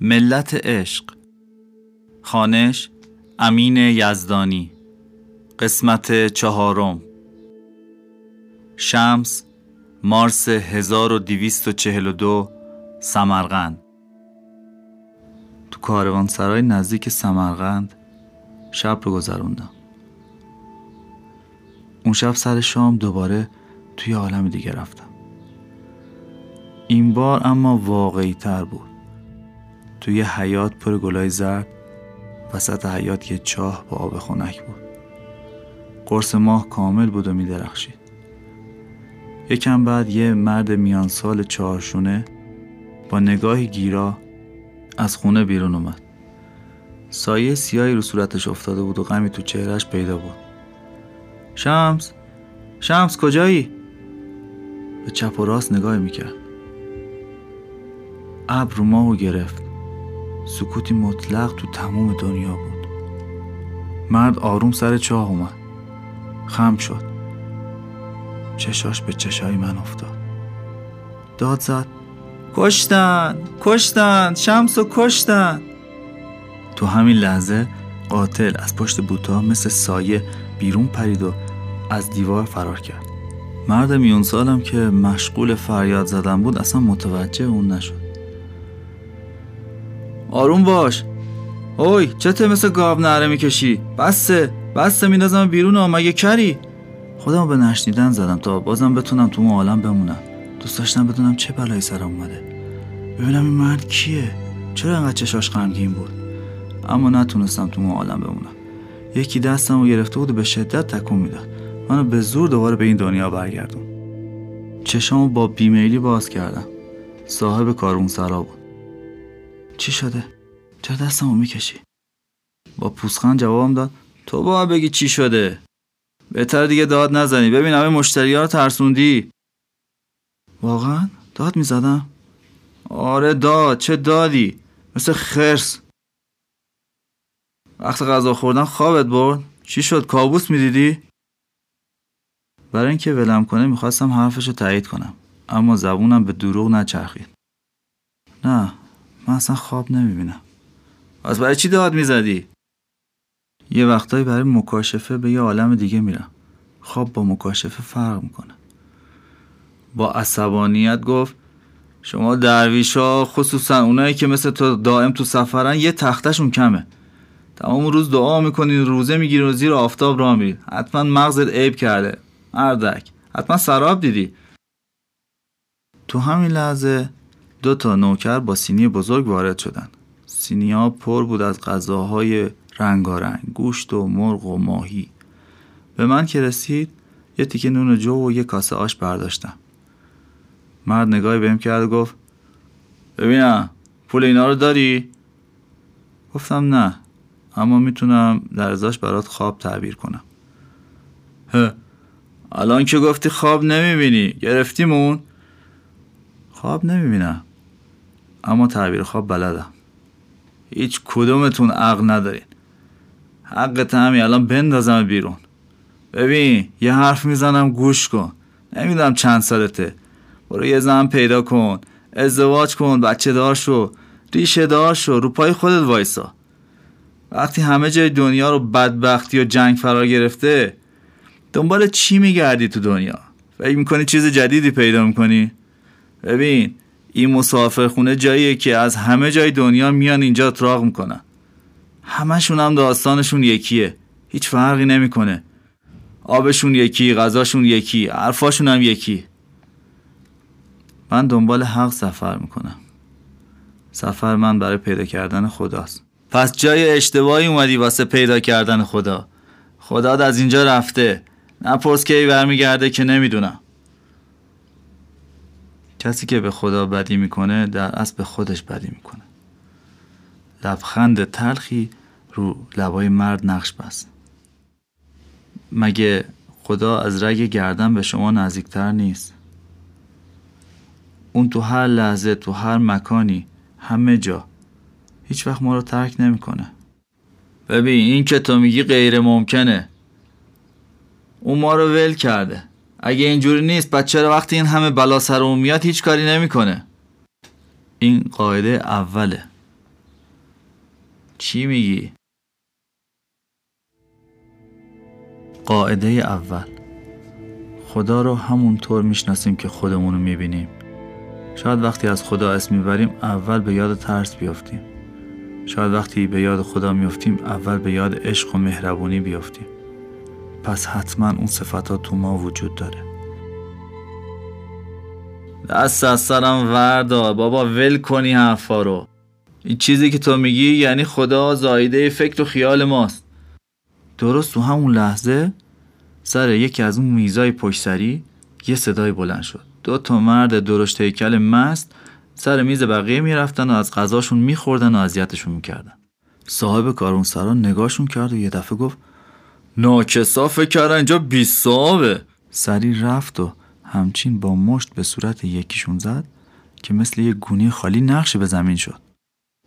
ملت عشق. خانش امین یزدانی. قسمت چهارم. شمس مارس 1242 سمرقند. تو کاروان سرای نزدیک سمرقند شب رو گذروندم. اون شب سر شام دوباره توی عالم دیگه رفتم. این بار اما واقعی تر بود. توی حیات پر گلای زرد وسط حیات یه چاه با آب خنک بود. قرص ماه کامل بود و میدرخشید. یکم بعد یه مرد میان سال چهارشونه با نگاهی گیرا از خونه بیرون اومد. سایه سیاهی رو صورتش افتاده بود و غمی تو چهرش پیدا بود. شمس! شمس کجایی؟ به چپ و راست نگاه می‌کرد. ابر رو ماهو گرفت. سکوتی مطلق تو تمام دنیا بود. مرد آروم سر چاه اومد. خم شد. چشاش به چشای من افتاد. داد زد. کشتن کشتن شمس و کشتن. تو همین لحظه قاتل از پشت بوتا مثل سایه بیرون پرید و از دیوار فرار کرد. مرد میون سالم که مشغول فریاد زدن بود اصلا متوجه اون نشد. آروم باش. اوی چته مثل گاو نره می‌کشی؟ بسته بسته میندازم بیرون و مگه کری؟ خودم به نشنیدن زدم تا بازم بتونم تو اون عالم بمونم. دوست داشتم بدونم چه بلایی سرم اومده. ببینم این مرد کیه. چرا انقدر چشاش غمگین بود؟ اما نتونستم تو اون عالم بمونم. یکی دستم رو گرفته بود و به شدت تکون می‌داد. منو به زور دوباره به این دنیا برگردون. چشامو با بیمیلی باز کردم. صاحب کارون سرا بود. چی شده؟ چرا دستمو می‌کشی؟ با پوسخند جوابم داد تو با بگی چی شده؟ بهتر دیگه داد نزنی ببین همه مشتری ها رو ترسوندی واقعا؟ داد می‌زدم؟ آره داد چه دادی؟ مثل خرس وقت غذا خوردن خوابت برد؟ چی شد کابوس می‌دیدی؟ برای اینکه ولم کنه می‌خواستم حرفش رو تایید کنم اما زبونم به دروغ نچرخید نه من اصلا خواب نمی‌بینم. از برای چی داد می‌زدی؟ یه وقتایی برای مکاشفه به یه عالم دیگه میرم. خواب با مکاشفه فرق می‌کنه. با عصبانیت گفت شما درویش ها خصوصا اونایی که مثل تو دائم تو سفرن یه تختشون کمه. تمام روز دعا می‌کنین روزه می‌گیری و زیر آفتاب راه میرید حتما مغزت عیب کرده. اردک. حتما سراب دیدی. تو همین لحظه دو تا نوکر با سینی بزرگ وارد شدن. سینی ها پر بود از غذاهای رنگارنگ گوشت و مرغ و ماهی. به من که رسید یه تیکه نون جو و یه کاسه آش برداشتم. مرد نگاهی بهم کرد و گفت ببینم پول اینا رو داری؟ گفتم نه اما می‌تونم در ازاش برات خواب تعبیر کنم. هه الان که گفتی خواب نمی‌بینی گرفتیمون؟ خواب نمی‌بینم. اما تعبیر خواب بلدم. هیچ کدومتون عقل ندارین. حقت همی الان بندازم بیرون. ببین یه حرف می‌زنم گوش کن. نمی‌دونم چند سالته. برو یه زن پیدا کن ازدواج کن بچه دار شو. ریشه دار شو رو پای خودت وایسا. وقتی همه جای دنیا رو بدبختی و جنگ فرار گرفته دنبال چی میگردی تو دنیا؟ فکر می‌کنی چیز جدیدی پیدا می‌کنی؟ ببین این مسافر خونه جاییه که از همه جای دنیا میان اینجا تراغ می‌کنن. همشون هم داستانشون یکیه. هیچ فرقی نمی‌کنه. آبشون یکی غذاشون یکی حرفاشون هم یکی. من دنبال حق سفر می‌کنم. سفر من برای پیدا کردن خداست. پس جای اشتباهی اومدی واسه پیدا کردن خدا. خدا از اینجا رفته. نپرس کی برمیگرده که نمی‌دونم. کسی که به خدا بدی می‌کنه در اصل به خودش بدی می‌کنه. لبخند تلخی رو لبای مرد نقش بست. مگه خدا از رگ گردن به شما نزدیکتر نیست؟ اون تو هر لحظه تو هر مکانی همه جا هیچ وقت ما رو ترک نمی‌کنه. ببین این که تو میگی غیر ممکنه اون ما رو ول کرده. اگه اینجوری نیست بچه چرا وقتی این همه بلا سر میاد هیچ کاری نمی‌کنه؟ این قاعده اوله. چی میگی؟ قاعده اول. خدا رو همونطور می‌شناسیم که خودمون رو می‌بینیم. شاید وقتی از خدا اسم می‌بریم اول به یاد ترس بیافتیم. شاید وقتی به یاد خدا میافتیم اول به یاد عشق و مهربونی بیافتیم. پس حتما اون صفت ها تو ما وجود داره. دست از سرم وردار بابا ول کنی حرفا رو. این چیزی که تو میگی یعنی خدا زایده فکر و خیال ماست. درست تو همون لحظه سر یکی از اون میزای پشت سری یه صدای بلند شد. دو تا مرد درشت هیکل مست سر میز بقیه می‌رفتن و از غذاشون میخوردن و اذیتشون می‌کردن. صاحب کارونسرا نگاهشون کرد و یه دفعه گفت ناکسا فکر کردن اینجا سری رفت و همچین با مشت به صورت یکیشون زد که مثل یه گونی خالی نقش به زمین شد.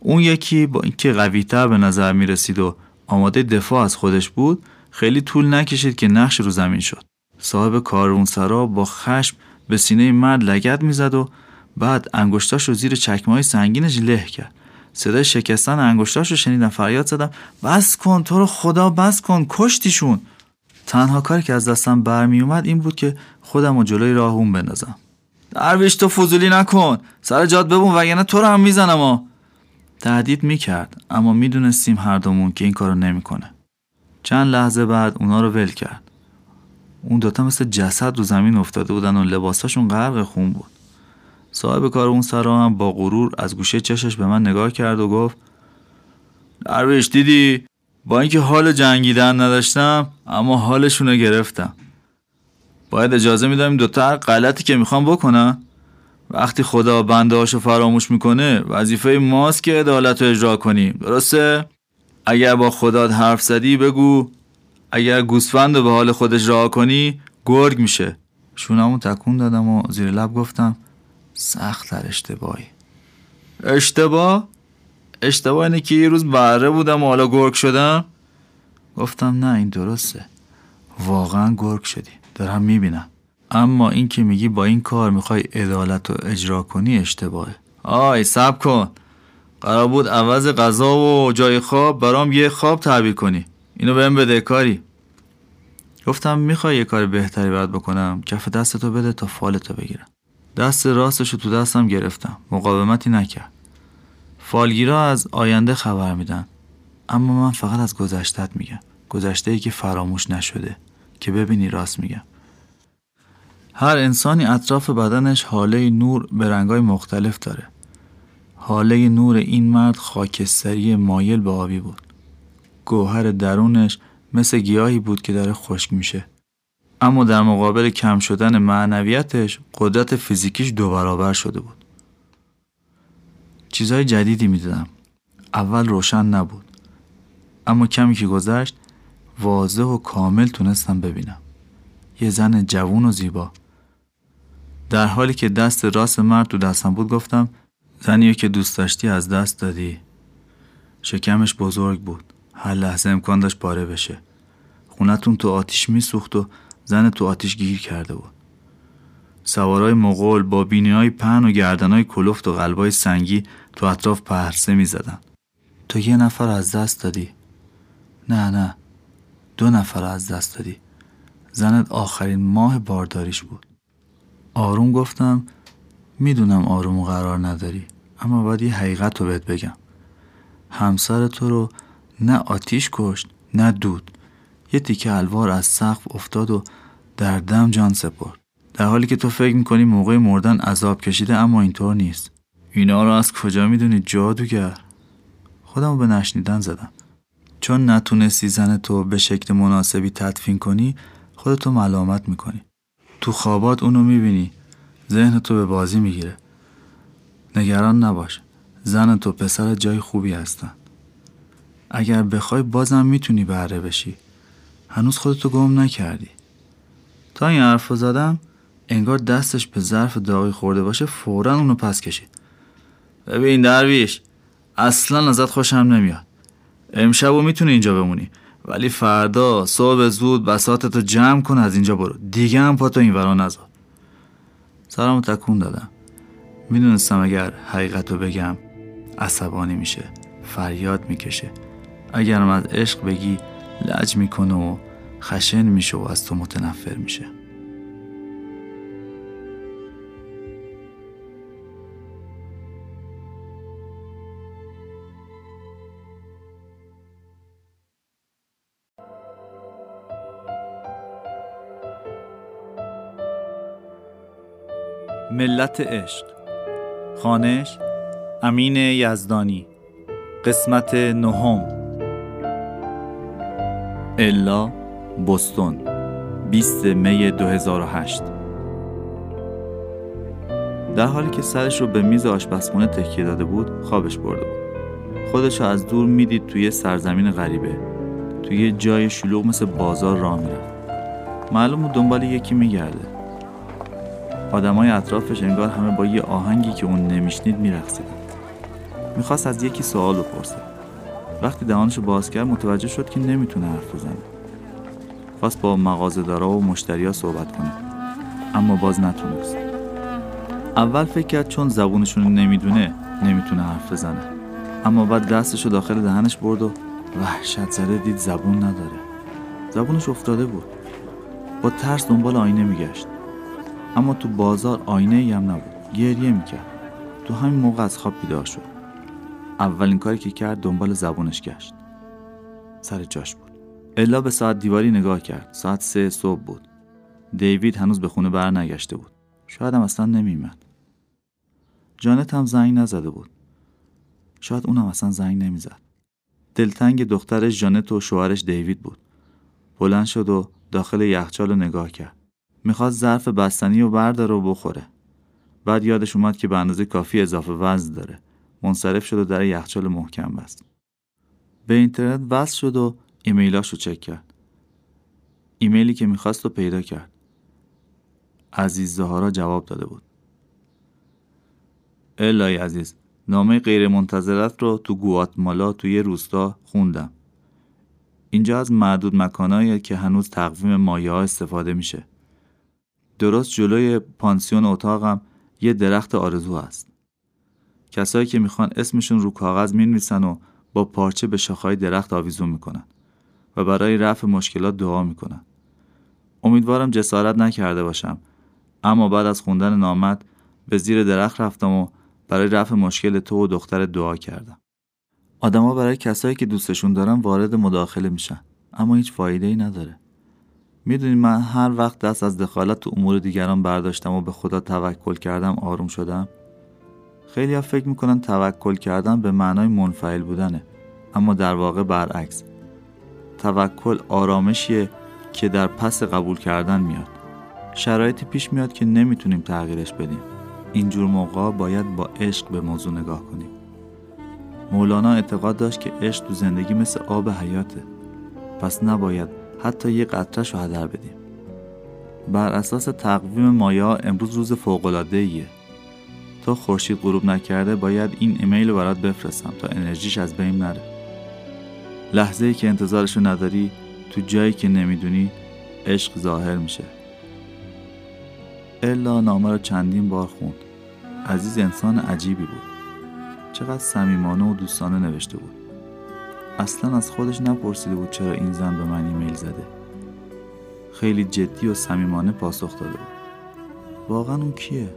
اون یکی با اینکه قویتر به نظر می رسید و آماده دفاع از خودش بود خیلی طول نکشید که نقش رو زمین شد. صاحب کارونسرا با خشم به سینه مرد لگت می‌زد و بعد انگشتاش رو زیر چکمه سنگینش له کرد. صدای شکستن انگشتاش رو شنیدم فریاد زدم. بس کن تو رو خدا بس کن کشتیشون. تنها کاری که از دستم برمی اومد این بود که خودم و جلوی راهون بندازم. درویش تو فضولی نکن. سر جاد ببون وگرنه تو رو هم می‌زنم و تهدید می‌کرد اما می‌دونستیم هر دومون که این کارو نمی‌کنه. چند لحظه بعد اونا رو ول کرد. اون دوتا مثل جسد رو زمین افتاده بودن و لباساشون غرق خون بود. صاحب کار اون سرا هم با غرور از گوشه چشش به من نگاه کرد و گفت درویش دیدی؟ با اینکه حال جنگیدن نداشتم اما حالشون رو گرفتم. باید اجازه میدم این دوتا غلطی که می‌خوام بکنن. وقتی خدا بنده هاشو فراموش می‌کنه وظیفه ماست که عدالت رو اجرا کنیم درسته؟ اگر با خدات حرف زدی بگو. اگر گوسفند رو به حال خودش راه کنی گرگ میشه. شونمو تکون دادم و زیر لب گفتم سخت در اشتباهی. اشتباه؟ اشتباه اینه که یه روز بره بودم و حالا گرگ شدم؟ گفتم نه این درسته. واقعا گرگ شدی. دارم می‌بینم. اما این که میگی با این کار می‌خوای عدالت رو اجرا کنی اشتباهه. آی سب کن. قرار بود عوض غذا و جای خواب برام یه خواب تعبیر کنی. اینو بهم بده کاری. گفتم می‌خوای یه کار بهتری باید بکنم. کف دستتو بده تا فالتو بگیرم. دست راستشو تو دستم گرفتم. مقاومتی نکرد. فالگیرا از آینده خبر میدن. اما من فقط از گذشتت میگم. گذشته ای که فراموش نشده. که ببینی راست میگم. هر انسانی اطراف بدنش حاله نور به رنگای مختلف داره. حاله نور این مرد خاکستری مایل به آبی بود. گوهر درونش مثل گیاهی بود که داره خشک میشه. اما در مقابل کم شدن معنویتش قدرت فیزیکیش دو برابر شده بود. چیزهای جدیدی می‌دیدم. اول روشن نبود. اما کمی که گذشت واضح و کامل تونستم ببینم. یه زن جوون و زیبا. در حالی که دست راست مرد تو دستم بود گفتم زنیو که دوست داشتی از دست دادی. شکمش بزرگ بود. هر لحظه امکان داشت پاره بشه. خونتون تو آتیش میسوخت و زن تو آتیش گیر کرده بود. سوارای مغول با بینی های پن و گردن های کلفت و قلبای سنگی تو اطراف پرسه می زدن. تو یه نفر از دست دادی؟ نه نه. دو نفر از دست دادی. زنت آخرین ماه بارداریش بود. آروم گفتم می‌دونم آروم قرار نداری اما باید یه حقیقت رو بهت بگم. همسر تو رو نه آتیش کشت نه دود. یه تیکه الوار از سقف افتاد و در دم جان سپرد. در حالی که تو فکر می‌کنی موقع مردن عذاب کشیده اما اینطور نیست. اینا رو از کجا می‌دونی جادوگر؟ خودم به نشنیدن زدم. چون نتونستی زن تو به شکل مناسبی تدفین کنی خودتو ملامت می‌کنی. تو خوابات اونو می‌بینی. ذهن تو به بازی می‌گیره. نگران نباش. زن تو پسر جای خوبی هستن. اگر بخوای بازم می‌تونی بهره بشی. هنوز خودتو گم نکردی. تا این حرف زدم انگار دستش به ظرف داغی خورده باشه فورا اونو پس کشید. ببین درویش اصلا ازت خوشم نمیاد. امشب و می‌تونی اینجا بمونی ولی فردا صبح زود بساتتو جمع کن از اینجا برو. دیگه هم پاتو این ورا نذار سرمو تکون دادم. می‌دونستم اگر حقیقت بگم عصبانی میشه فریاد می‌کشه. اگرم از عشق بگی لج می‌کنه و خشن میشه و از تو متنفر میشه. ملت عشق. خانش امین یزدانی. قسمت نهم. الا بستون 20 می 2008 در حالی که سرش رو به میز آشپزخونه تکیه داده بود خوابش برده بود. خودش رو از دور می‌دید توی سرزمین غریبه. توی جای شلوغ مثل بازار راه می‌رفت. معلوم دنبال یکی میگرده. آدمای اطرافش انگار همه با یه آهنگی که اون نمیشنید میرقصیدن. می‌خواست از یکی سوال بپرسه. وقتی دهانشو باز کرد متوجه شد که نمی‌تونه حرف بزنه. خواست با مغازه‌دارا و مشتریا صحبت کنه اما باز نتونست. اول فکر کرد چون زبونشون نمی‌دونه نمی‌تونه حرف بزنه. اما بعد دستشو داخل دهنش برد و وحشت زده دید زبون نداره. زبونش افتاده بود. با ترس دنبال آینه میگشت. اما تو بازار آینه ای هم نبود. گریه می‌کرد. تو همین موقع از خواب بیدار شد. اولین کاری که کرد دنبال زبونش گشت. سر جاش بود. الا به ساعت دیواری نگاه کرد. ساعت سه صبح بود. دیوید هنوز به خونه بر نگشته بود. شاید هم اصلا نمیمد جانت هم زنگ نزده بود. شاید اونم اصلا زنگ نمی‌زد. دلتنگ دخترش جانت و شوهرش دیوید بود. بلند شد و داخل یخچال نگاه کرد. می‌خواست ظرف بستنی و برداره و بخوره. بعد یادش اومد که به اندازه کافی اضافه وزن داره. منصرف شد و در یخچال محکم بست. به اینترنت وصل شد و ایمیلاش رو چک کرد. ایمیلی که می‌خواست رو پیدا کرد. عزیز زهارا جواب داده بود. الهی عزیز نامه غیر منتظرت رو تو گواتمالا توی روستا خوندم. اینجا از معدود مکانایی که هنوز تقویم مایه ها استفاده میشه. درست جلوی پانسیون اتاقم یه درخت آرزو هست. کسایی که می‌خوان اسمشون رو کاغذ می‌نویسن و با پارچه به شاخهای درخت آویزون می‌کنن و برای رفع مشکلات دعا می‌کنن. امیدوارم جسارت نکرده باشم اما بعد از خوندن نامت به زیر درخت رفتم و برای رفع مشکل تو و دختر دعا کردم. آدما برای کسایی که دوستشون دارن وارد مداخله میشن اما هیچ فایده ای نداره. می‌دونید من هر وقت دست از دخالت تو امور دیگران برداشتم و به خدا توکل کردم آروم شدم؟ خیلی ها فکر می‌کنن توکل کردن به معنای منفعل بودنه اما در واقع برعکس. توکل آرامشیه که در پس قبول کردن میاد. شرایطی پیش میاد که نمی‌تونیم تغییرش بدیم. اینجور موقع باید با عشق به موضوع نگاه کنیم. مولانا اعتقاد داشت که عشق تو زندگی مثل آب حیاته. پس نباید حتی یه قطرش رو هدر بدیم. بر اساس تقویم مایا امروز روز فوقلاده ایه تا خورشید غروب نکرده باید این ایمیل رو برات بفرستم تا انرژیش از بین نره. لحظه ای که انتظارشو نداری تو جایی که نمی‌دونی عشق ظاهر میشه. الا نامه رو چندین بار خوند. عزیز انسان عجیبی بود. چقدر صمیمانه و دوستانه نوشته بود. اصلا از خودش نپرسیده بود چرا این زن به من ایمیل زده. خیلی جدی و صمیمانه پاسخ داده بود. واقعا اون کیه؟